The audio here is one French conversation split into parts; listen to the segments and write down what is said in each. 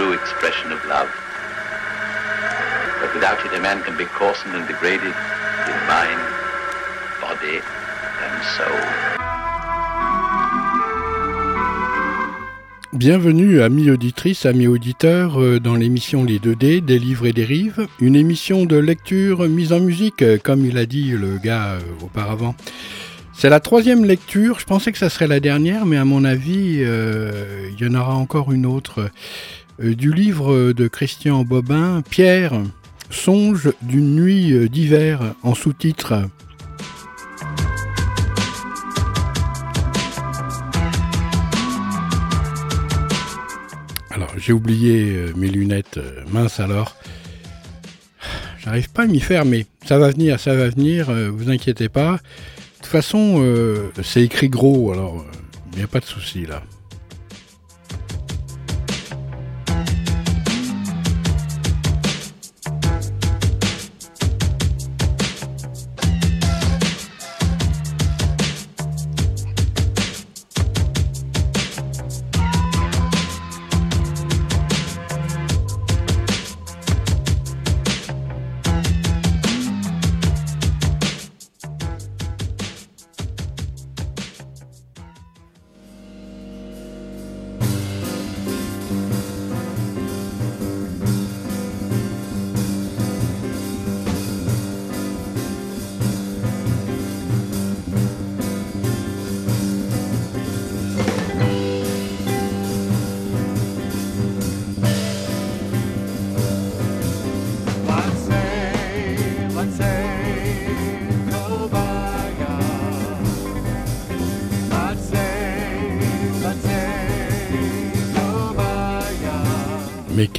true expression of love. But without it, a man can be coarsened and degraded in mind, body, and soul. Bienvenue amis auditrices, amis auditeurs euh, dans l'émission Les 2D des livres et des rives, une émission de lecture mise en musique euh, comme il a dit le gars euh, auparavant. C'est la troisième lecture, je pensais que ça serait la dernière mais à mon avis il y en aura encore une autre du livre de Christian Bobin, Pierre, Songe d'une nuit d'hiver en sous-titre. Alors, j'ai oublié euh, mes lunettes, euh, mince alors. J'arrive pas à m'y faire, mais ça va venir, ça va venir, euh, vous inquiétez pas. De toute façon, c'est écrit gros, alors il n'y a pas de souci là.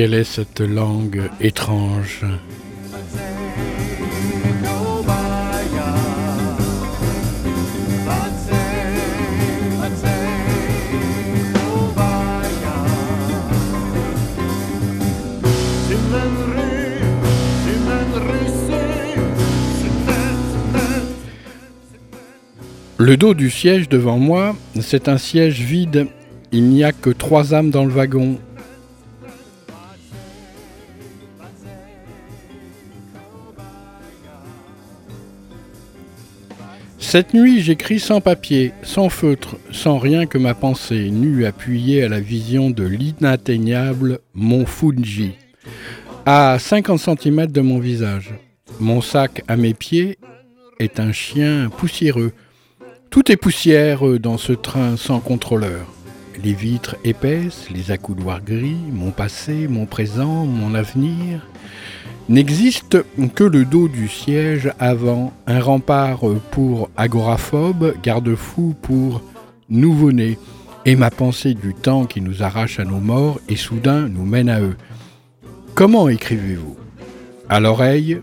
Quelle est cette langue étrange? Le dos du siège devant moi, c'est un siège vide. Il n'y a que trois âmes dans le wagon. Cette nuit, j'écris sans papier, sans feutre, sans rien que ma pensée, nue appuyée à la vision de l'inatteignable mont Fuji, à 50 cm de mon visage. Mon sac à mes pieds est un chien poussiéreux. Tout est poussière dans ce train sans contrôleur. Les vitres épaisses, les accoudoirs gris, mon passé, mon présent, mon avenir, N'existe que le dos du siège avant, un rempart pour agoraphobes, garde-fou pour nouveau-nés, et ma pensée du temps qui nous arrache à nos morts et soudain nous mène à eux. Comment écrivez-vous? À l'oreille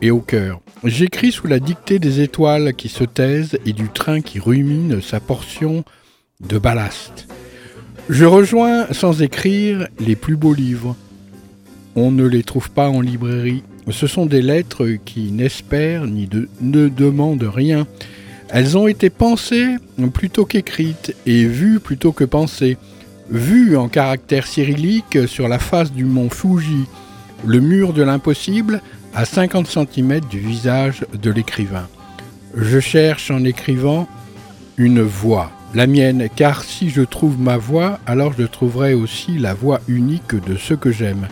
et au cœur. J'écris sous la dictée des étoiles qui se taisent et du train qui rumine sa portion de ballast. Je rejoins sans écrire les plus beaux livres on ne les trouve pas en librairie. Ce sont des lettres qui n'espèrent ni ne demandent rien. Elles ont été pensées plutôt qu'écrites et vues plutôt que pensées. Vues en caractère cyrillique sur la face du mont Fuji, le mur de l'impossible à 50 cm du visage de l'écrivain. Je cherche en écrivant une voix, la mienne, car si je trouve ma voix, alors je trouverai aussi la voix unique de ce que j'aime.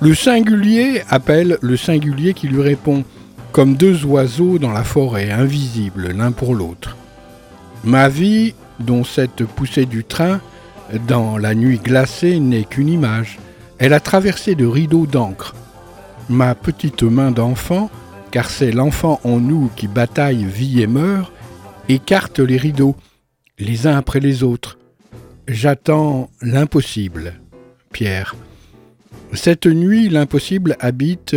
Le singulier appelle le singulier qui lui répond, comme deux oiseaux dans la forêt, invisibles l'un pour l'autre. Ma vie, dont cette poussée du train, dans la nuit glacée, n'est qu'une image. Elle a traversé de rideaux d'encre. Ma petite main d'enfant, car c'est l'enfant en nous qui bataille, vit et meurt, écarte les rideaux, les uns après les autres. J'attends l'impossible. Pierre. Cette nuit, l'impossible habite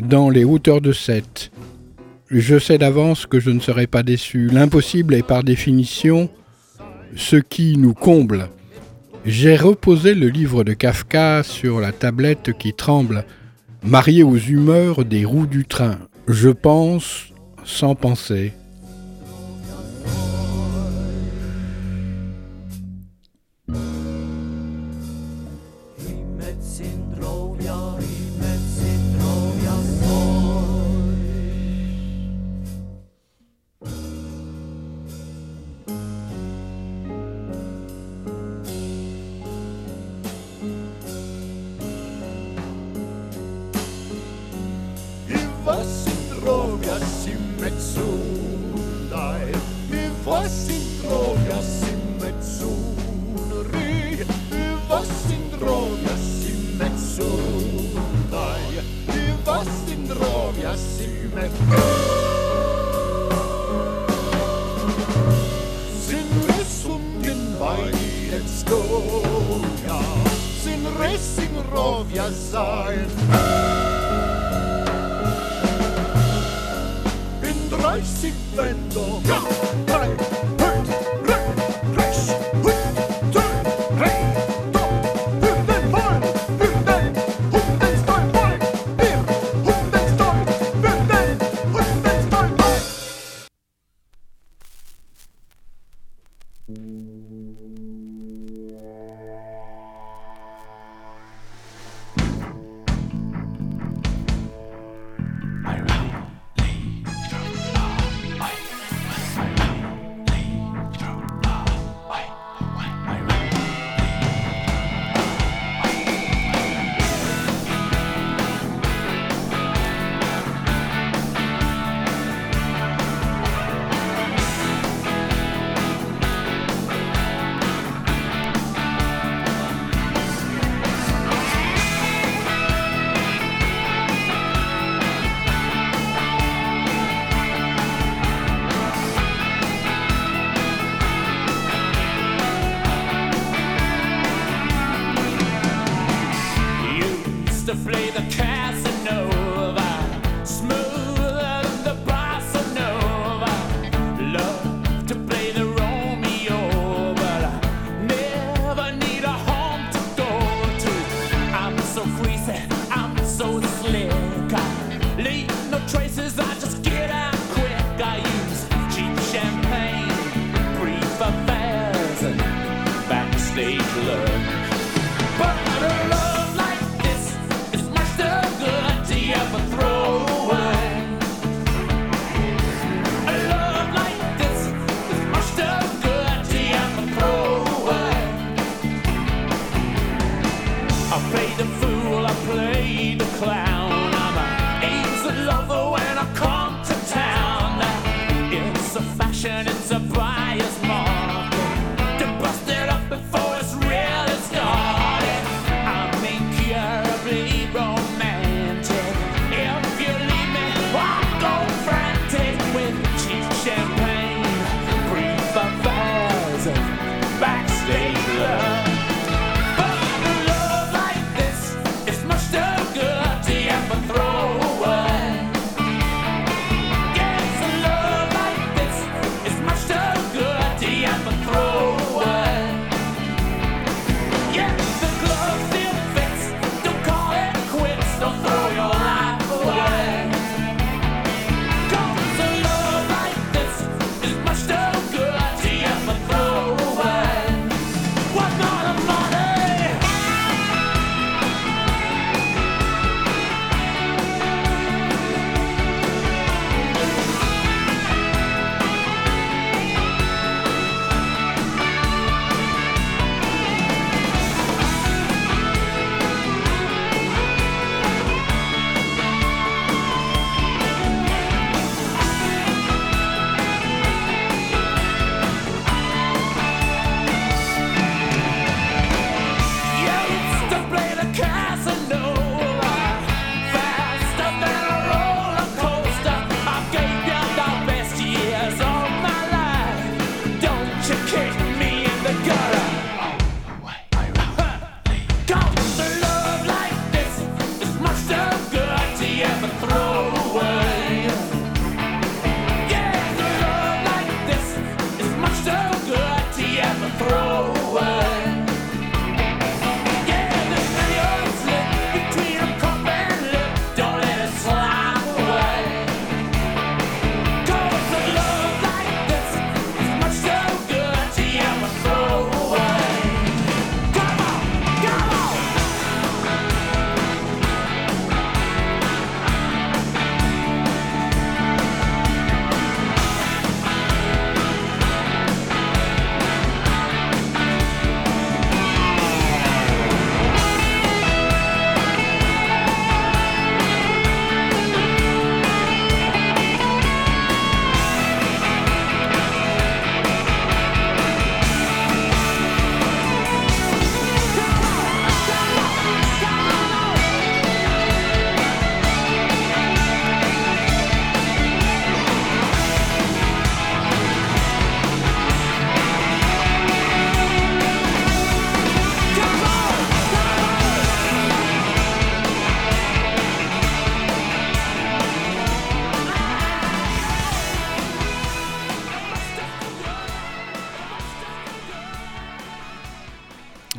dans les hauteurs de Seth. Je sais d'avance que je ne serai pas déçu. L'impossible est par définition ce qui nous comble. J'ai reposé le livre de Kafka sur la tablette qui tremble, marié aux humeurs des roues du train. Je pense sans penser.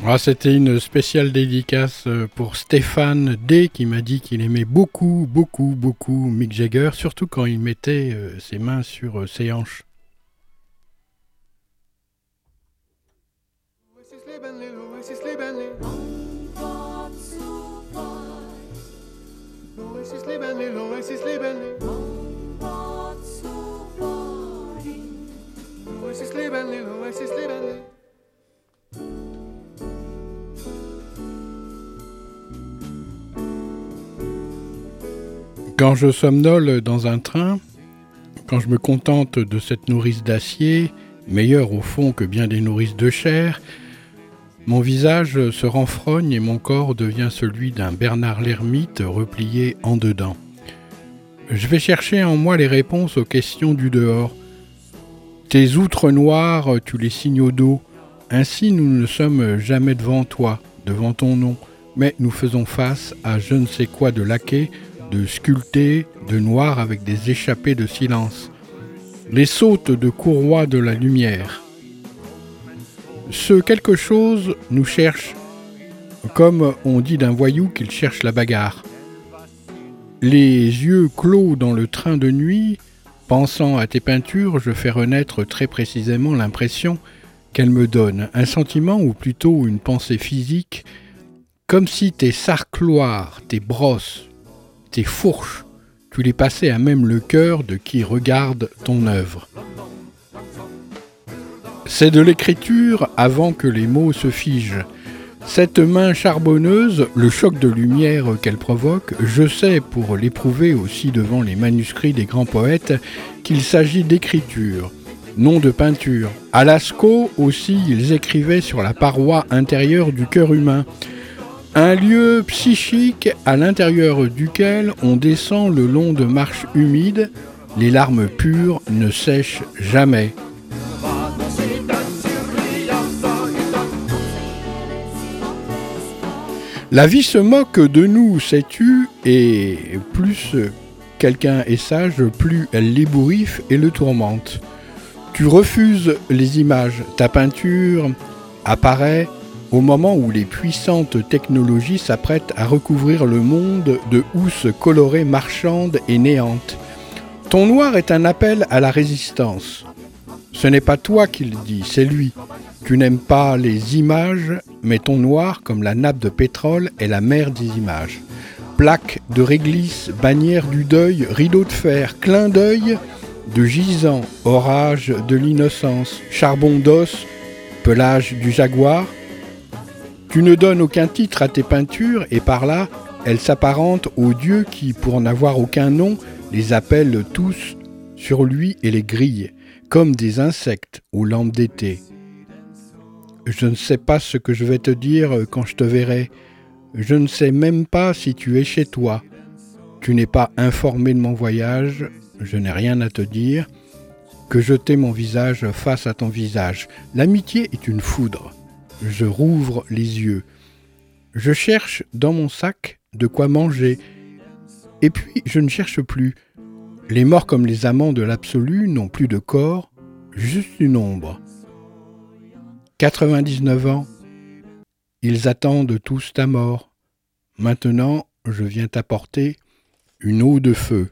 Ah, c'était une spéciale dédicace euh, pour Stéphane D qui m'a dit qu'il aimait beaucoup, beaucoup, beaucoup Mick Jagger, surtout quand il mettait euh, ses mains sur euh, ses hanches. Quand je somnole dans un train, quand je me contente de cette nourrice d'acier, meilleure au fond que bien des nourrices de chair, mon visage se renfrogne et mon corps devient celui d'un Bernard l'ermite replié en dedans. Je vais chercher en moi les réponses aux questions du dehors. Tes outres noires, tu les signes d'eau. Ainsi nous ne sommes jamais devant toi, devant ton nom, mais nous faisons face à je ne sais quoi de laquais de sculpter de noir avec des échappées de silence, les sautes de courroies de la lumière. Ce quelque chose nous cherche, comme on dit d'un voyou qu'il cherche la bagarre. Les yeux clos dans le train de nuit, pensant à tes peintures, je fais renaître très précisément l'impression qu'elles me donnent, un sentiment ou plutôt une pensée physique, comme si tes sarcloirs, tes brosses, tes fourches, tu les passais à même le cœur de qui regarde ton œuvre. C'est de l'écriture avant que les mots se figent. Cette main charbonneuse, le choc de lumière qu'elle provoque, je sais pour l'éprouver aussi devant les manuscrits des grands poètes qu'il s'agit d'écriture, non de peinture. À aussi, ils écrivaient sur la paroi intérieure du cœur humain, un lieu psychique à l'intérieur duquel on descend le long de marches humides, les larmes pures ne sèchent jamais. La vie se moque de nous, sais-tu, et plus quelqu'un est sage, plus elle l'ébouriffe et le tourmente. Tu refuses les images, ta peinture apparaît au moment où les puissantes technologies s'apprêtent à recouvrir le monde de housses colorées marchandes et néantes. Ton noir est un appel à la résistance. Ce n'est pas toi qui le dis, c'est lui. Tu n'aimes pas les images, mais ton noir, comme la nappe de pétrole, est la mer des images. Plaque de réglisse, bannière du deuil, rideau de fer, clin d'œil de gisant, orage de l'innocence, charbon d'os, pelage du jaguar, tu ne donnes aucun titre à tes peintures et par là, elles s'apparentent aux dieux qui, pour n'avoir aucun nom, les appellent tous sur lui et les grillent, comme des insectes aux lampes d'été. Je ne sais pas ce que je vais te dire quand je te verrai. Je ne sais même pas si tu es chez toi. Tu n'es pas informé de mon voyage, je n'ai rien à te dire. Que jeter mon visage face à ton visage. L'amitié est une foudre. Je rouvre les yeux. Je cherche dans mon sac de quoi manger. Et puis je ne cherche plus. Les morts comme les amants de l'absolu n'ont plus de corps, juste une ombre. 99 ans. Ils attendent tous ta mort. Maintenant, je viens t'apporter une eau de feu.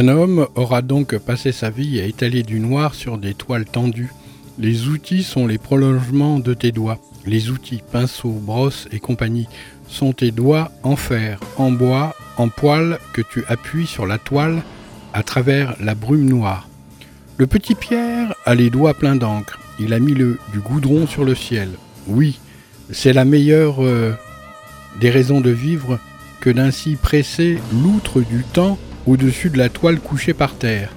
Un homme aura donc passé sa vie à étaler du noir sur des toiles tendues. Les outils sont les prolongements de tes doigts. Les outils, pinceaux, brosses et compagnie sont tes doigts en fer, en bois, en poil que tu appuies sur la toile à travers la brume noire. Le petit Pierre a les doigts pleins d'encre. Il a mis le, du goudron sur le ciel. Oui, c'est la meilleure euh, des raisons de vivre que d'ainsi presser l'outre du temps au-dessus de la toile couchée par terre,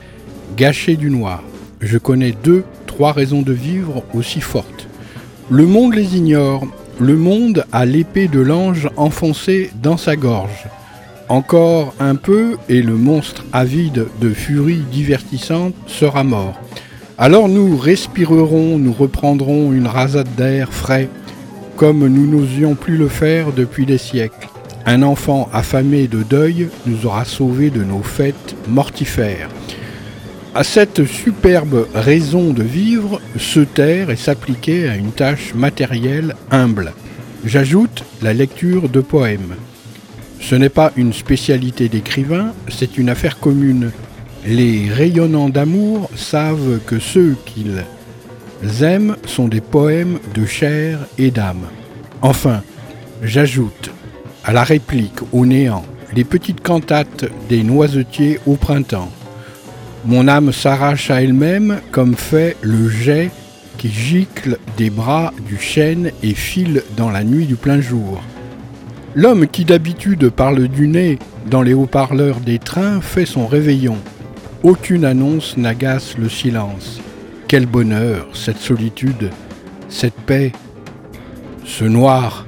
gâchée du noir. Je connais deux, trois raisons de vivre aussi fortes. Le monde les ignore. Le monde a l'épée de l'ange enfoncée dans sa gorge. Encore un peu et le monstre avide de furie divertissante sera mort. Alors nous respirerons, nous reprendrons une rasade d'air frais, comme nous n'osions plus le faire depuis des siècles. Un enfant affamé de deuil nous aura sauvés de nos fêtes mortifères. À cette superbe raison de vivre, se taire et s'appliquer à une tâche matérielle humble. J'ajoute la lecture de poèmes. Ce n'est pas une spécialité d'écrivain, c'est une affaire commune. Les rayonnants d'amour savent que ceux qu'ils aiment sont des poèmes de chair et d'âme. Enfin, j'ajoute à la réplique, au néant, les petites cantates des noisetiers au printemps. Mon âme s'arrache à elle-même comme fait le jet qui gicle des bras du chêne et file dans la nuit du plein jour. L'homme qui d'habitude parle du nez dans les haut-parleurs des trains fait son réveillon. Aucune annonce n'agace le silence. Quel bonheur, cette solitude, cette paix, ce noir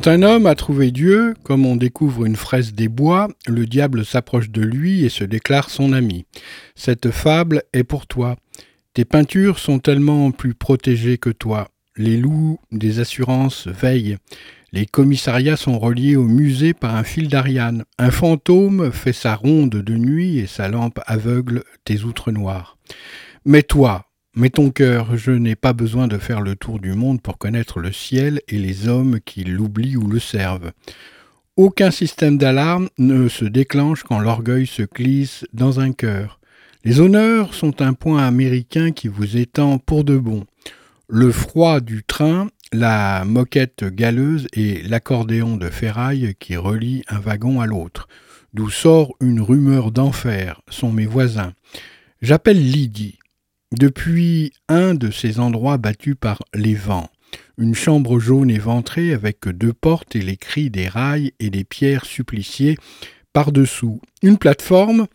Quand un homme a trouvé Dieu, comme on découvre une fraise des bois, le diable s'approche de lui et se déclare son ami. Cette fable est pour toi. Tes peintures sont tellement plus protégées que toi. Les loups des assurances veillent. Les commissariats sont reliés au musée par un fil d'Ariane. Un fantôme fait sa ronde de nuit et sa lampe aveugle tes outres noires. Mais toi, mais ton cœur, je n'ai pas besoin de faire le tour du monde pour connaître le ciel et les hommes qui l'oublient ou le servent. Aucun système d'alarme ne se déclenche quand l'orgueil se glisse dans un cœur. Les honneurs sont un point américain qui vous étend pour de bon. Le froid du train, la moquette galeuse et l'accordéon de ferraille qui relie un wagon à l'autre, d'où sort une rumeur d'enfer, sont mes voisins. J'appelle Lydie. Depuis un de ces endroits battus par les vents, une chambre jaune éventrée avec deux portes et les cris des rails et des pierres suppliciées par-dessous, une plateforme,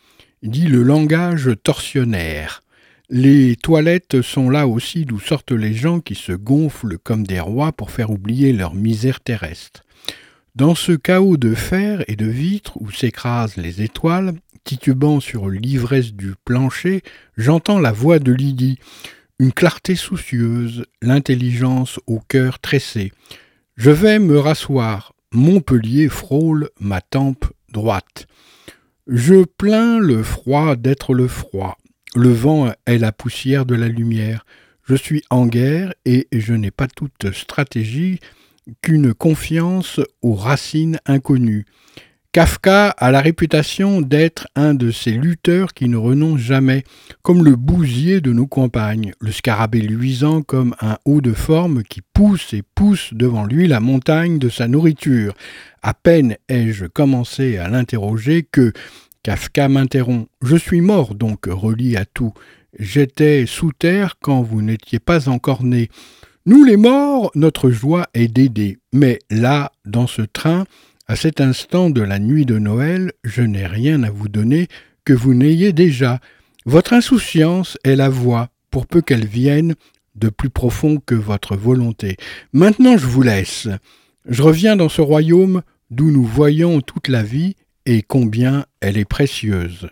dit le langage torsionnaire. Les toilettes sont là aussi d'où sortent les gens qui se gonflent comme des rois pour faire oublier leur misère terrestre. Dans ce chaos de fer et de vitres où s'écrasent les étoiles, titubant sur l'ivresse du plancher, j'entends la voix de Lydie, une clarté soucieuse, l'intelligence au cœur tressé. Je vais me rasseoir. Montpellier frôle ma tempe droite. Je plains le froid d'être le froid. Le vent est la poussière de la lumière. Je suis en guerre et je n'ai pas toute stratégie qu'une confiance aux racines inconnues. Kafka a la réputation d'être un de ces lutteurs qui ne renoncent jamais, comme le bousier de nos campagnes, le scarabée luisant comme un haut de forme qui pousse et pousse devant lui la montagne de sa nourriture. À peine ai-je commencé à l'interroger que, Kafka m'interrompt. Je suis mort donc, relié à tout. J'étais sous terre quand vous n'étiez pas encore né. Nous les morts, notre joie est d'aider. Mais là, dans ce train, à cet instant de la nuit de Noël, je n'ai rien à vous donner que vous n'ayez déjà. Votre insouciance est la voix, pour peu qu'elle vienne, de plus profond que votre volonté. Maintenant je vous laisse. Je reviens dans ce royaume d'où nous voyons toute la vie et combien elle est précieuse.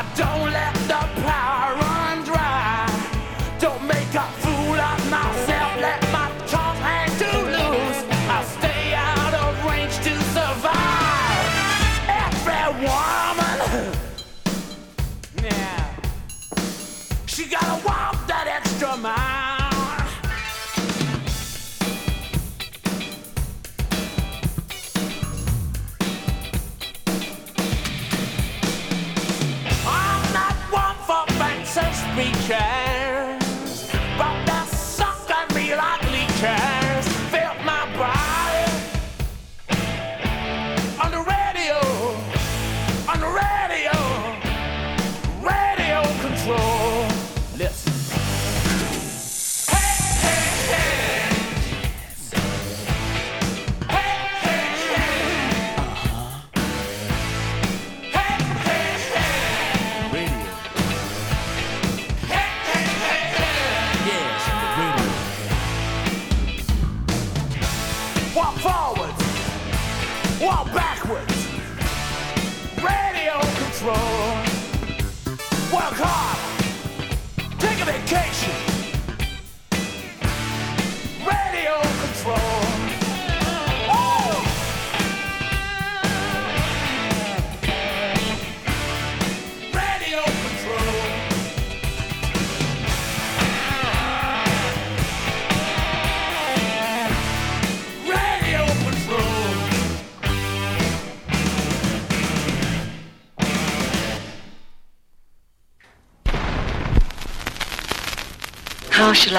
How shall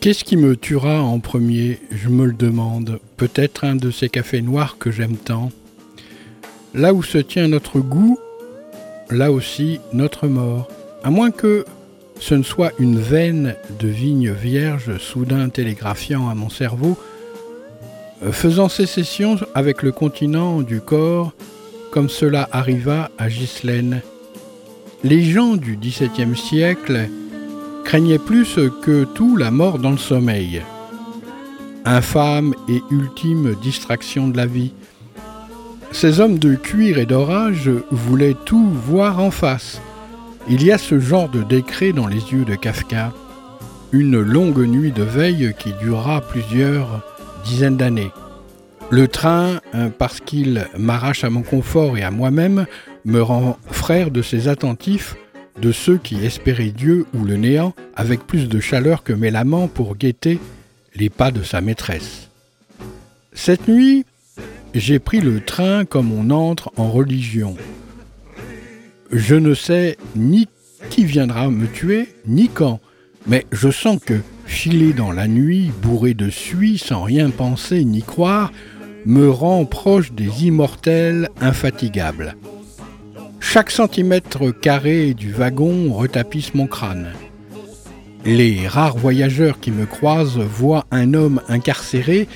Qu'est-ce qui me tuera en premier Je me le demande. Peut-être un de ces cafés noirs que j'aime tant. Là où se tient notre goût, là aussi notre mort. À moins que ce ne soit une veine de vigne vierge soudain télégraphiant à mon cerveau, euh, faisant sécession avec le continent du corps, comme cela arriva à Ghislaine. Les gens du XVIIe siècle craignaient plus que tout la mort dans le sommeil. Infâme et ultime distraction de la vie. Ces hommes de cuir et d'orage voulaient tout voir en face. Il y a ce genre de décret dans les yeux de Kafka. Une longue nuit de veille qui durera plusieurs dizaines d'années. Le train, euh, parce qu'il m'arrache à mon confort et à moi-même, me rend frère de ces attentifs, de ceux qui espéraient Dieu ou le néant avec plus de chaleur que mes laments pour guetter les pas de sa maîtresse. Cette nuit, j'ai pris le train comme on entre en religion. Je ne sais ni qui viendra me tuer, ni quand, mais je sens que, filer dans la nuit, bourré de suie, sans rien penser ni croire, me rend proche des immortels infatigables. Chaque centimètre carré du wagon retapisse mon crâne. Les rares voyageurs qui me croisent voient un homme incarcéré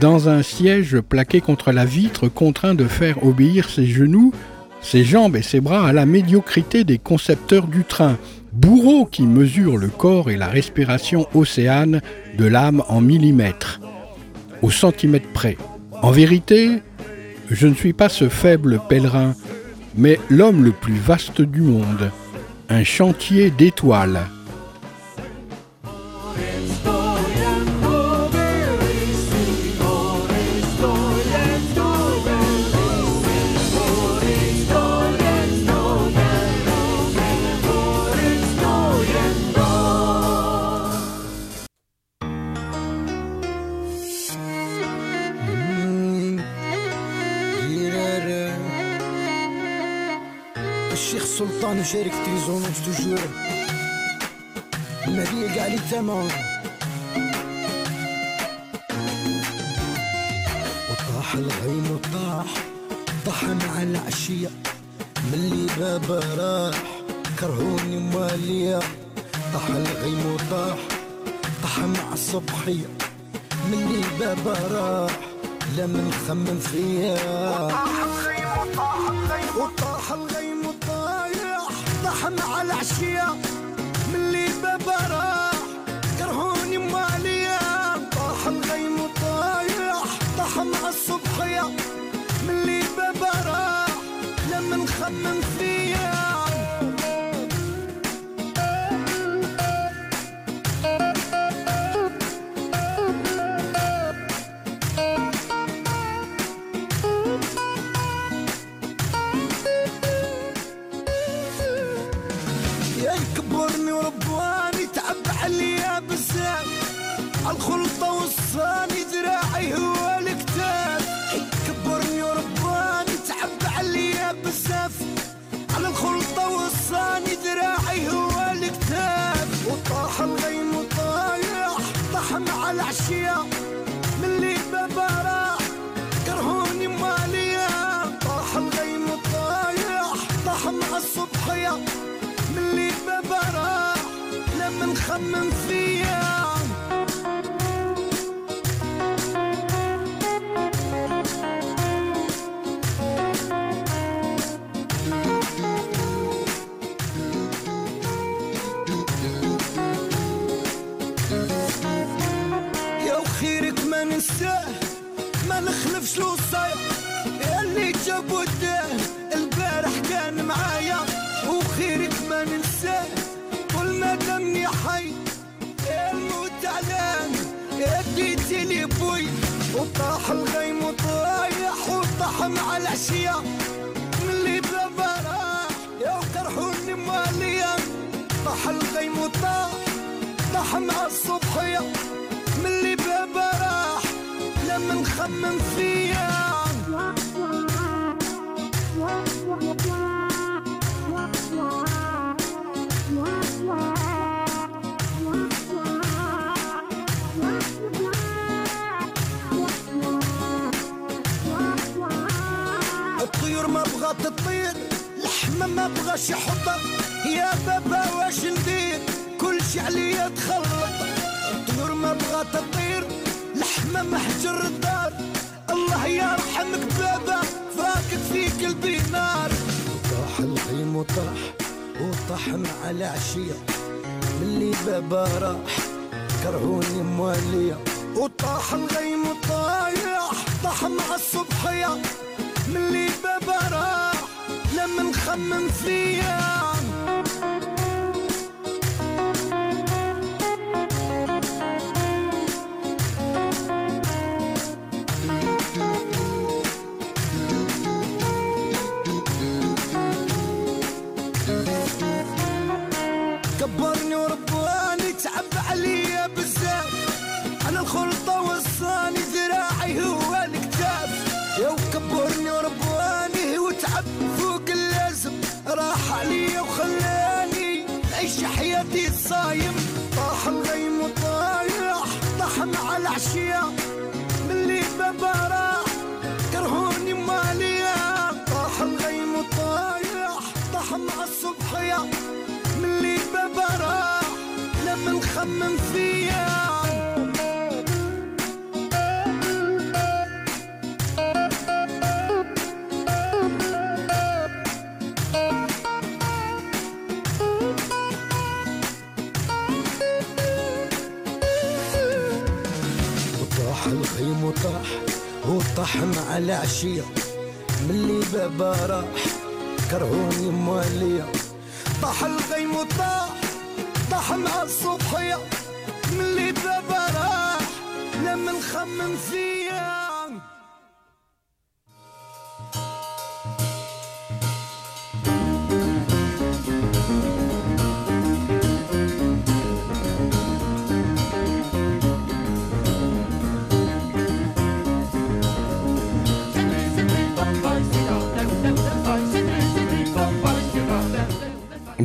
dans un siège plaqué contre la vitre, contraint de faire obéir ses genoux, ses jambes et ses bras à la médiocrité des concepteurs du train, bourreaux qui mesurent le corps et la respiration océane de l'âme en millimètres, au centimètre près. En vérité, je ne suis pas ce faible pèlerin, mais l'homme le plus vaste du monde, un chantier d'étoiles أنا شارك nous gérer que tes ondes, je te jure. Ma vie est galée tellement. وطاح الغيم وطاح طاح مع العشية ملي بابا راح كرهوني مالية طاح الغيم وطاح طاح مع الصبحية ملي بابا راح لا منخمم فيا وطاح الغيم وطاح الغيم مع العشية من اللي بابا راح. كرهوني مالية طاح الغيم وطايح. طاح مع الصبحية من اللي بابا راح. لما نخمم فيا لما نخمم بغات تطير لحمة ما بغاش يحطها يا بابا واش ندير؟ كل شي عليا تخلط. الطيور ما بغات تطير لحمة محجر الدار. الله يرحمك بابا فاقد في قلبي نار. طاح الخيم وطاح وطاح مع العشية ملي بابا راح كرهوني موالية. وطاح الغيم وطايح طاح مع الصبحية. ملي بابا راح لما نخمم فيا. كبرني ورباني ملي بابا راح لما نخمم فيا وطاح الخيم وطاح وطاح مع العشية ملي بابا راح كرهوني موالية. طاح الغيم وطاح طاح مع الصبحية ملي دابا راح لا منخمم فيه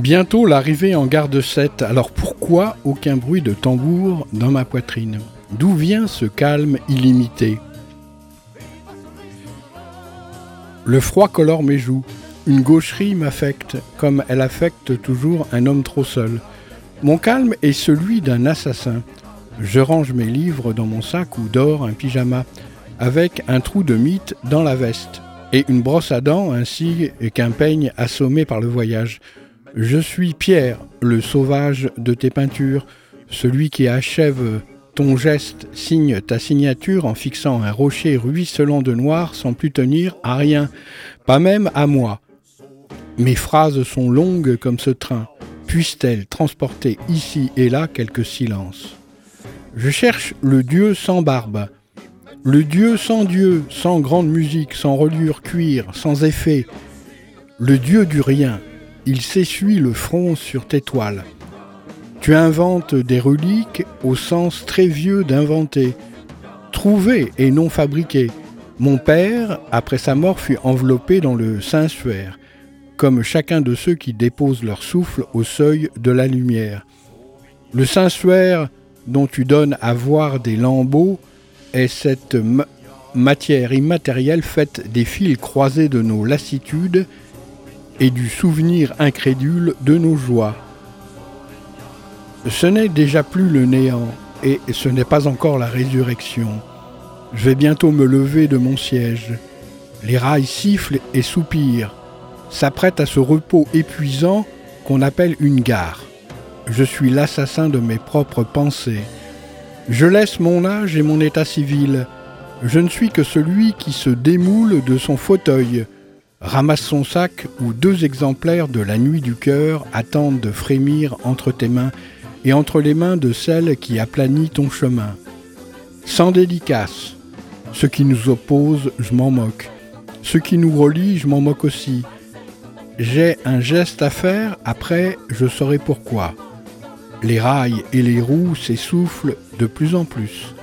Bientôt l'arrivée en gare de 7, alors pourquoi aucun bruit de tambour dans ma poitrine? D'où vient ce calme illimité? Le froid colore mes joues, une gaucherie m'affecte, comme elle affecte toujours un homme trop seul. Mon calme est celui d'un assassin. Je range mes livres dans mon sac où dort un pyjama, avec un trou de mythe dans la veste, et une brosse à dents ainsi qu'un peigne assommé par le voyage. Je suis Pierre, le sauvage de tes peintures, celui qui achève ton geste, signe ta signature en fixant un rocher ruisselant de noir sans plus tenir à rien, pas même à moi. Mes phrases sont longues comme ce train, puissent-elles transporter ici et là quelques silences? Je cherche le Dieu sans barbe, le Dieu sans Dieu, sans grande musique, sans reliure cuir, sans effet, le Dieu du rien, il s'essuie le front sur tes toiles. Tu inventes des reliques au sens très vieux d'inventer, trouvé et non fabriqué. Mon père, après sa mort, fut enveloppé dans le Saint-Suaire, comme chacun de ceux qui déposent leur souffle au seuil de la lumière. Le Saint-Suaire, dont tu donnes à voir des lambeaux, est cette ma- matière immatérielle faite des fils croisés de nos lassitudes et du souvenir incrédule de nos joies. Ce n'est déjà plus le néant, et ce n'est pas encore la résurrection. Je vais bientôt me lever de mon siège. Les rails sifflent et soupirent, s'apprêtent à ce repos épuisant qu'on appelle une gare. Je suis l'assassin de mes propres pensées. Je laisse mon âge et mon état civil. Je ne suis que celui qui se démoule de son fauteuil, ramasse son sac où deux exemplaires de La Nuit du cœur attendent de frémir entre tes mains et entre les mains de celle qui aplanit ton chemin. Sans dédicace. Ce qui nous oppose, je m'en moque. Ce qui nous relie, je m'en moque aussi. J'ai un geste à faire, après je saurai pourquoi. Les rails et les roues s'essoufflent de plus en plus.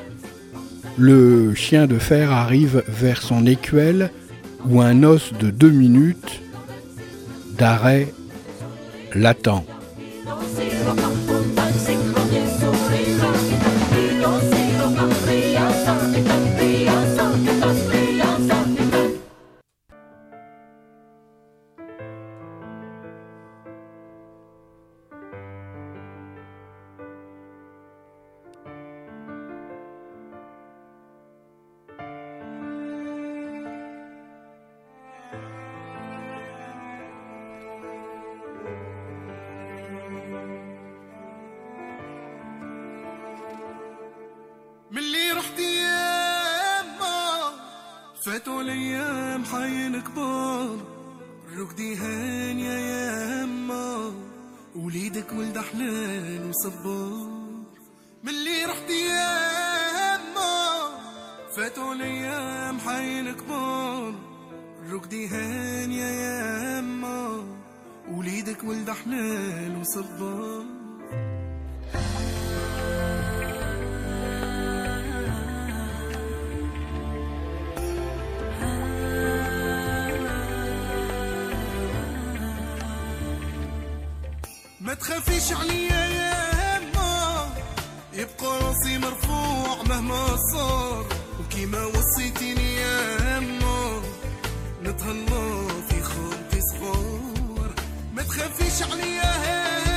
Le chien de fer arrive vers son écuelle où un os de deux minutes d'arrêt l'attend. حلال وصبار ملي رحت ياما فاتوا الأيام حين كبار ركدي هان يا ياما وليدك ولد حلال وصبار ما تخافيش عليا يا راسي مرفوع مهما صار وكيما وصيتيني يا هما نتهلا في خوتي صغار. ما تخافيش عليا يا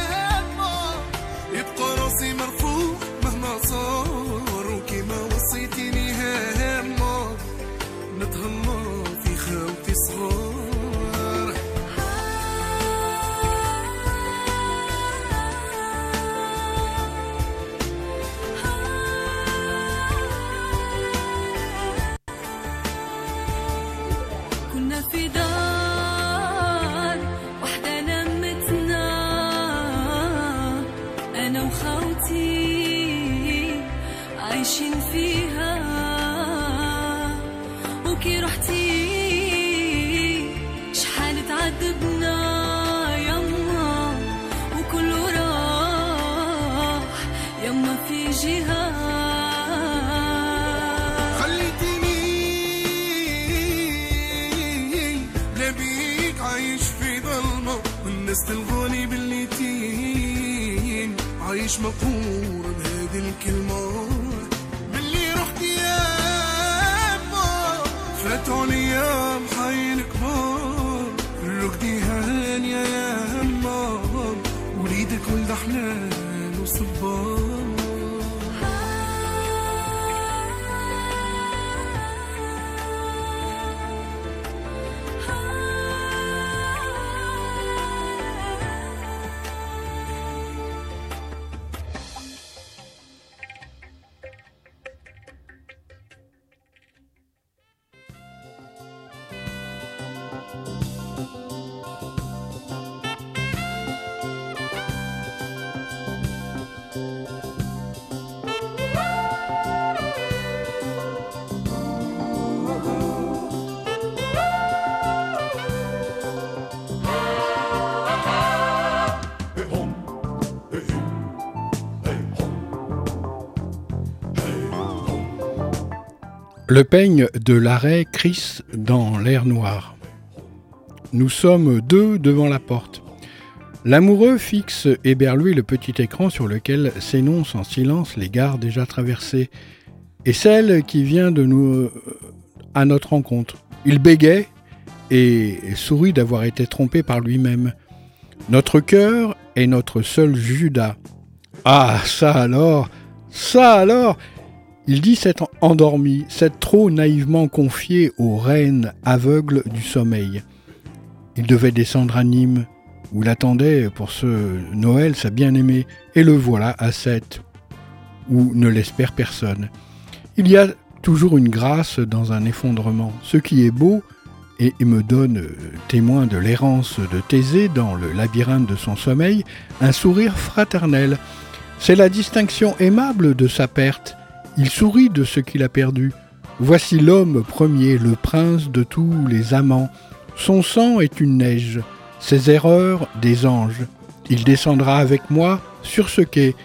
ناس تلقوني بالليتين عايش مقهور بهذه الكلمة. باللي رحت يا أبا فات عليا بحي كبار ركدي هانية يا هما وليدك ولد أحلال وصبار. Le peigne de l'arrêt crisse dans l'air noir. Nous sommes deux devant la porte. L'amoureux fixe éberlué le petit écran sur lequel s'énoncent en silence les gares déjà traversées et celle qui vient de nous euh, à notre rencontre. Il bégaye et sourit d'avoir été trompé par lui-même. Notre cœur est notre seul Judas. Ah, ça alors, ça alors Il dit s'être endormi, s'être trop naïvement confié aux reines aveugles du sommeil. Il devait descendre à Nîmes, où l'attendait pour ce Noël sa bien-aimée, et le voilà à Sète, où ne l'espère personne. Il y a toujours une grâce dans un effondrement. Ce qui est beau, et me donne euh, témoin de l'errance de Thésée dans le labyrinthe de son sommeil, un sourire fraternel. C'est la distinction aimable de sa perte. Il sourit de ce qu'il a perdu. Voici l'homme premier, le prince de tous les amants. Son sang est une neige, ses erreurs des anges. Il descendra avec moi sur ce quai.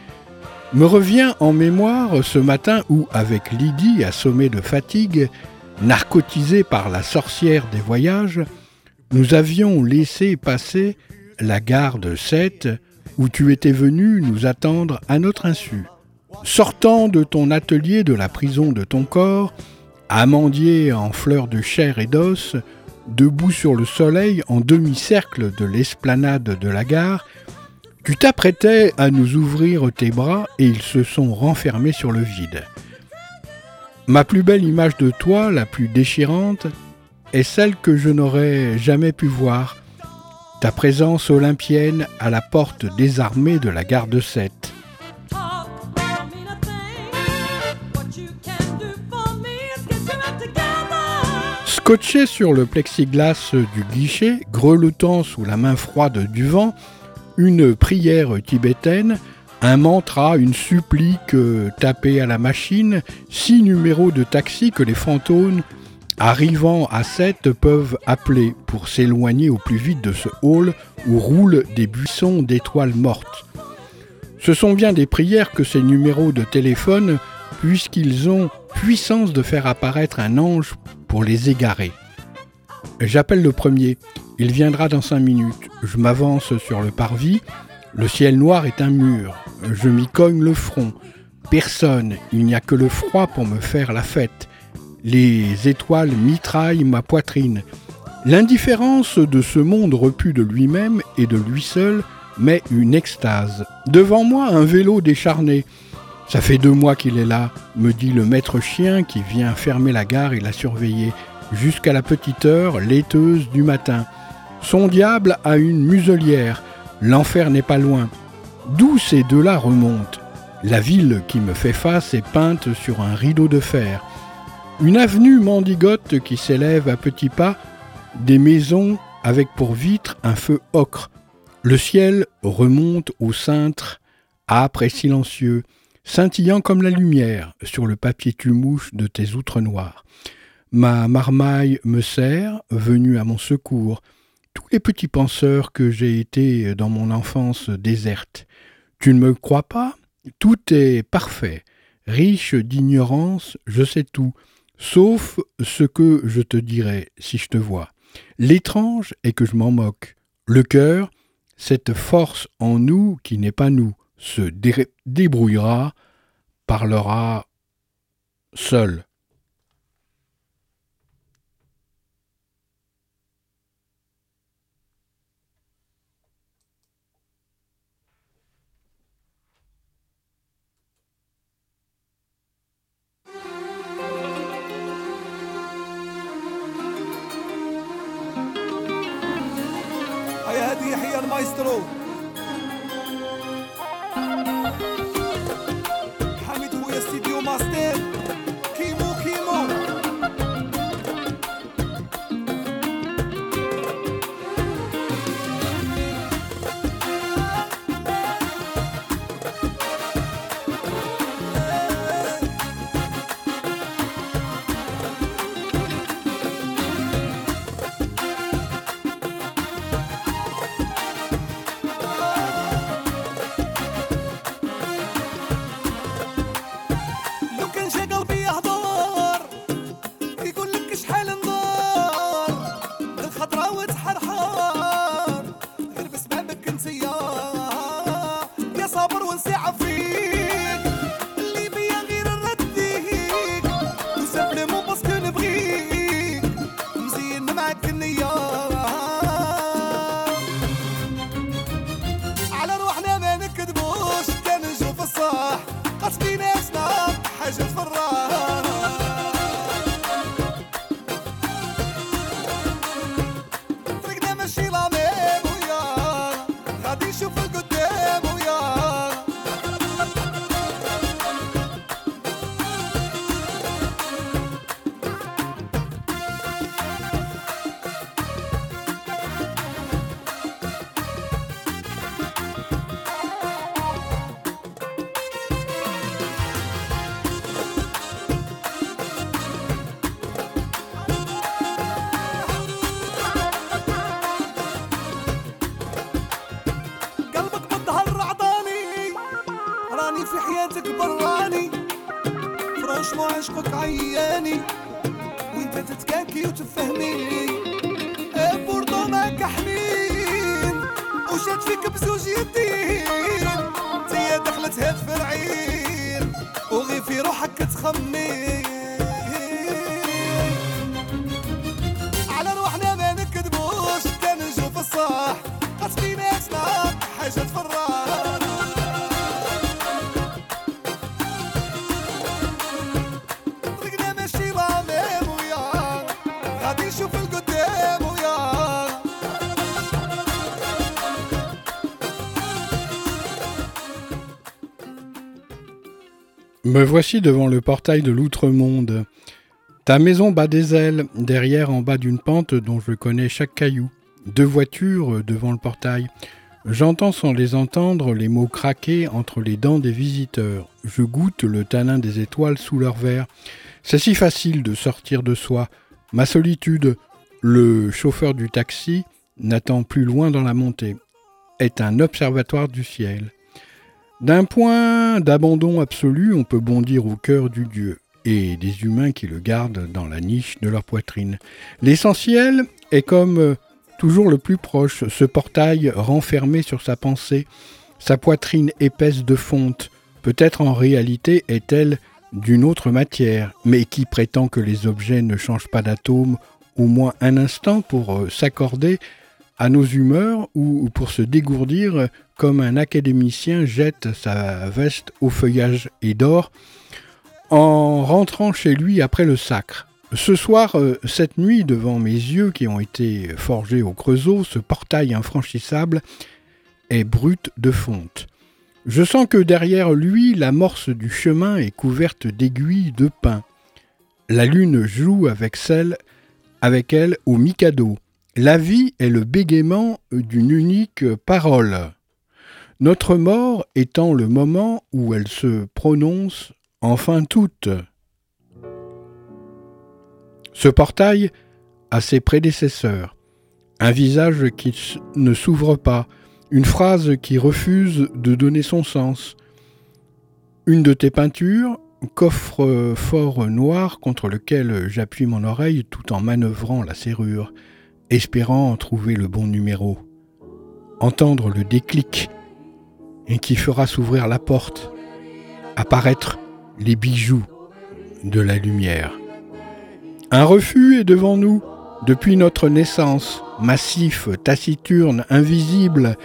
Me revient en mémoire ce matin où, avec Lydie assommée de fatigue, narcotisée par la sorcière des voyages, nous avions laissé passer la gare de Sète où tu étais venu nous attendre à notre insu. Sortant de ton atelier de la prison de ton corps, amandier en fleurs de chair et d'os, debout sur le soleil en demi-cercle de l'esplanade de la gare, tu t'apprêtais à nous ouvrir tes bras et ils se sont renfermés sur le vide. Ma plus belle image de toi, la plus déchirante, est celle que je n'aurais jamais pu voir, ta présence olympienne à la porte désarmée de la gare de Sète. Scotché sur le plexiglas du guichet, grelottant sous la main froide du vent, une prière tibétaine, un mantra, une supplique euh, tapée à la machine, six numéros de taxi que les fantômes, arrivant à 7, peuvent appeler pour s'éloigner au plus vite de ce hall où roulent des buissons d'étoiles mortes. Ce sont bien des prières que ces numéros de téléphone, puisqu'ils ont puissance de faire apparaître un ange pour les égarer. J'appelle le premier. Il viendra dans cinq minutes. Je m'avance sur le parvis. Le ciel noir est un mur. Je m'y cogne le front. Personne. Il n'y a que le froid pour me faire la fête. Les étoiles mitraillent ma poitrine. L'indifférence de ce monde repu de lui-même et de lui seul met une extase. Devant moi, un vélo décharné. Ça fait deux mois qu'il est là, me dit le maître chien qui vient fermer la gare et la surveiller, jusqu'à la petite heure laiteuse du matin. Son diable a une muselière, l'enfer n'est pas loin. D'où ces deux-là remontent? La ville qui me fait face est peinte sur un rideau de fer. Une avenue mendigote qui s'élève à petits pas, des maisons avec pour vitre un feu ocre. Le ciel remonte au cintre, âpre et silencieux scintillant comme la lumière sur le papier tumouche de tes outres noires. Ma marmaille me sert, venue à mon secours, tous les petits penseurs que j'ai été dans mon enfance déserte. Tu ne me crois pas? Tout est parfait. Riche d'ignorance, je sais tout, sauf ce que je te dirai si je te vois. L'étrange est que je m'en moque. Le cœur, cette force en nous qui n'est pas nous, se débrouillera, parlera seul. Me voici devant le portail de l'outre-monde. Ta maison bat des ailes, derrière en bas d'une pente dont je connais chaque caillou. Deux voitures devant le portail. J'entends sans les entendre les mots craquer entre les dents des visiteurs. Je goûte le tanin des étoiles sous leurs verres. C'est si facile de sortir de soi. Ma solitude, le chauffeur du taxi, n'attend plus loin dans la montée, est un observatoire du ciel. D'un point d'abandon absolu, on peut bondir au cœur du Dieu et des humains qui le gardent dans la niche de leur poitrine. L'essentiel est comme euh, toujours le plus proche, ce portail renfermé sur sa pensée, sa poitrine épaisse de fonte, peut-être en réalité est-elle d'une autre matière, mais qui prétend que les objets ne changent pas d'atome au moins un instant pour euh, s'accorder à nos humeurs ou pour se dégourdir comme un académicien jette sa veste au feuillage et dort en rentrant chez lui après le sacre. Ce soir, euh, cette nuit, devant mes yeux qui ont été forgés au creusot, ce portail infranchissable est brut de fonte. Je sens que derrière lui, l'amorce du chemin est couverte d'aiguilles de pin. La lune joue avec celle, avec elle au Mikado. La vie est le bégaiement d'une unique parole. Notre mort étant le moment où elle se prononce enfin toute. Ce portail a ses prédécesseurs, un visage qui ne s'ouvre pas, une phrase qui refuse de donner son sens. Une de tes peintures, coffre fort noir contre lequel j'appuie mon oreille tout en manœuvrant la serrure, espérant trouver le bon numéro. Entendre le déclic et qui fera s'ouvrir la porte, apparaître les bijoux de la lumière. Un refus est devant nous depuis notre naissance, massif, taciturne, invisible.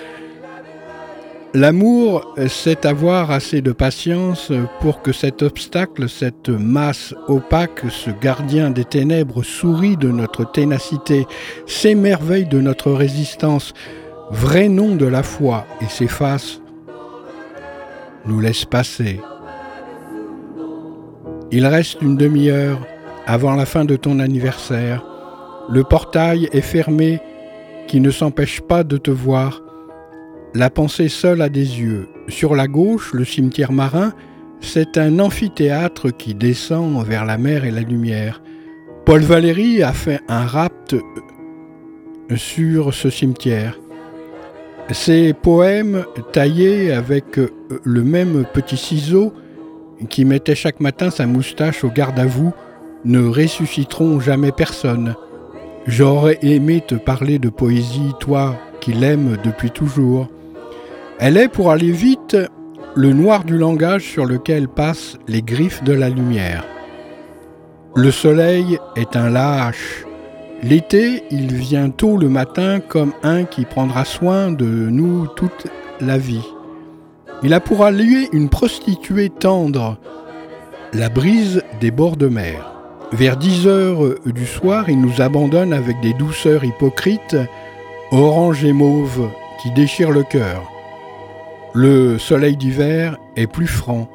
L'amour, c'est avoir assez de patience pour que cet obstacle, cette masse opaque, ce gardien des ténèbres sourit de notre ténacité, s'émerveille de notre résistance, vrai nom de la foi, et s'efface, nous laisse passer. Il reste une demi-heure avant la fin de ton anniversaire. Le portail est fermé qui ne s'empêche pas de te voir. La pensée seule a des yeux. Sur la gauche, le cimetière marin, c'est un amphithéâtre qui descend vers la mer et la lumière. Paul Valéry a fait un rapt sur ce cimetière. Ses poèmes taillés avec le même petit ciseau qui mettait chaque matin sa moustache au garde à vous ne ressusciteront jamais personne. J'aurais aimé te parler de poésie, toi qui l'aimes depuis toujours. Elle est, pour aller vite, le noir du langage sur lequel passent les griffes de la lumière. Le soleil est un lâche. L'été, il vient tôt le matin comme un qui prendra soin de nous toute la vie. Il a pour allié une prostituée tendre, la brise des bords de mer. Vers 10 heures du soir, il nous abandonne avec des douceurs hypocrites, orange et mauve, qui déchirent le cœur. Le soleil d'hiver est plus franc.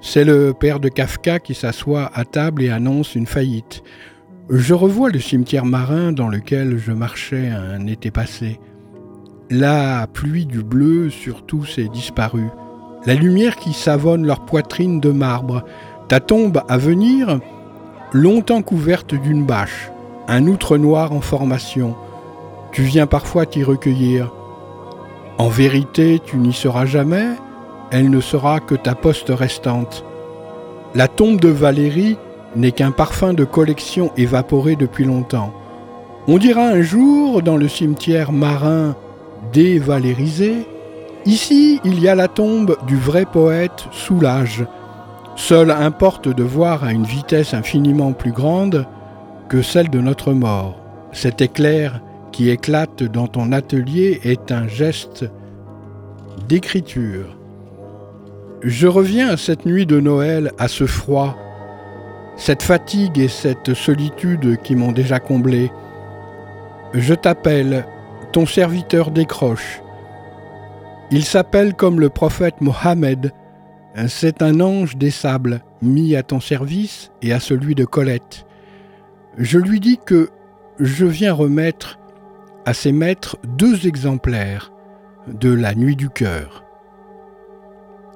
C'est le père de Kafka qui s'assoit à table et annonce une faillite. Je revois le cimetière marin dans lequel je marchais un été passé. La pluie du bleu sur tous est disparue. La lumière qui savonne leur poitrine de marbre. Ta tombe à venir longtemps couverte d'une bâche, un outre noir en formation. Tu viens parfois t'y recueillir. En vérité, tu n'y seras jamais, elle ne sera que ta poste restante. La tombe de Valérie n'est qu'un parfum de collection évaporé depuis longtemps. On dira un jour, dans le cimetière marin dévalérisé, ici il y a la tombe du vrai poète Soulage, Seul importe de voir à une vitesse infiniment plus grande que celle de notre mort. Cet éclair qui éclate dans ton atelier est un geste d'écriture. Je reviens à cette nuit de Noël, à ce froid, cette fatigue et cette solitude qui m'ont déjà comblé. Je t'appelle, ton serviteur décroche. Il s'appelle comme le prophète Mohammed. C'est un ange des sables mis à ton service et à celui de Colette. Je lui dis que je viens remettre à ses maîtres deux exemplaires de La Nuit du cœur.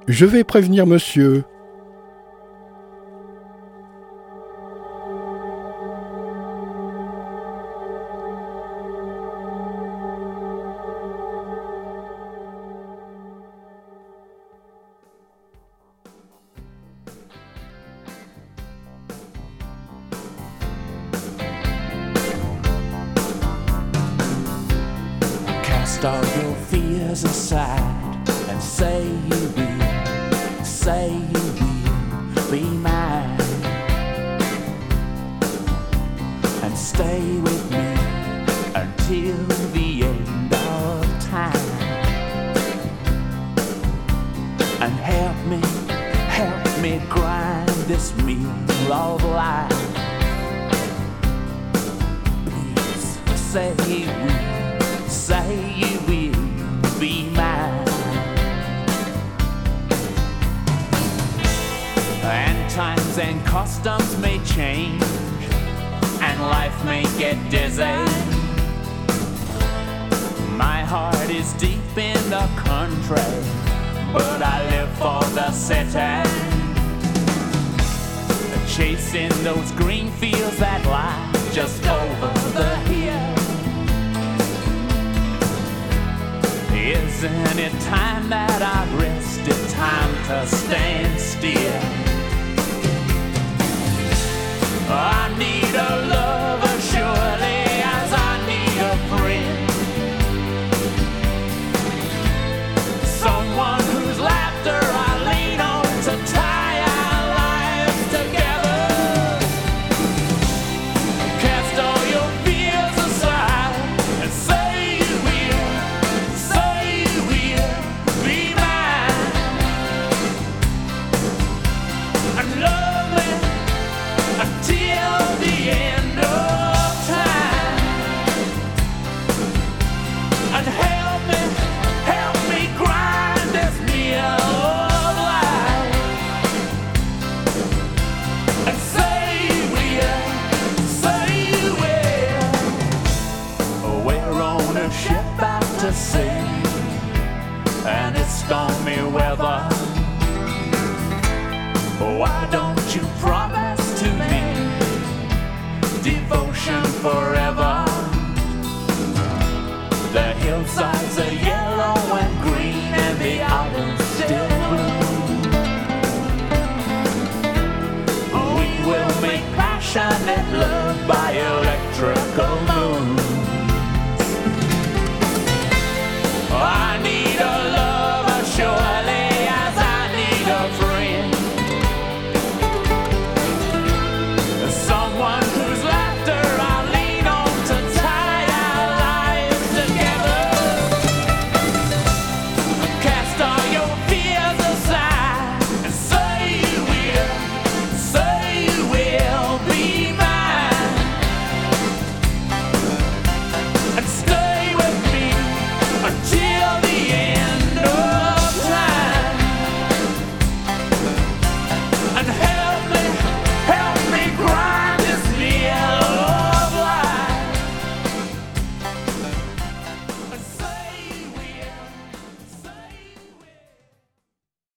Je vais prévenir monsieur,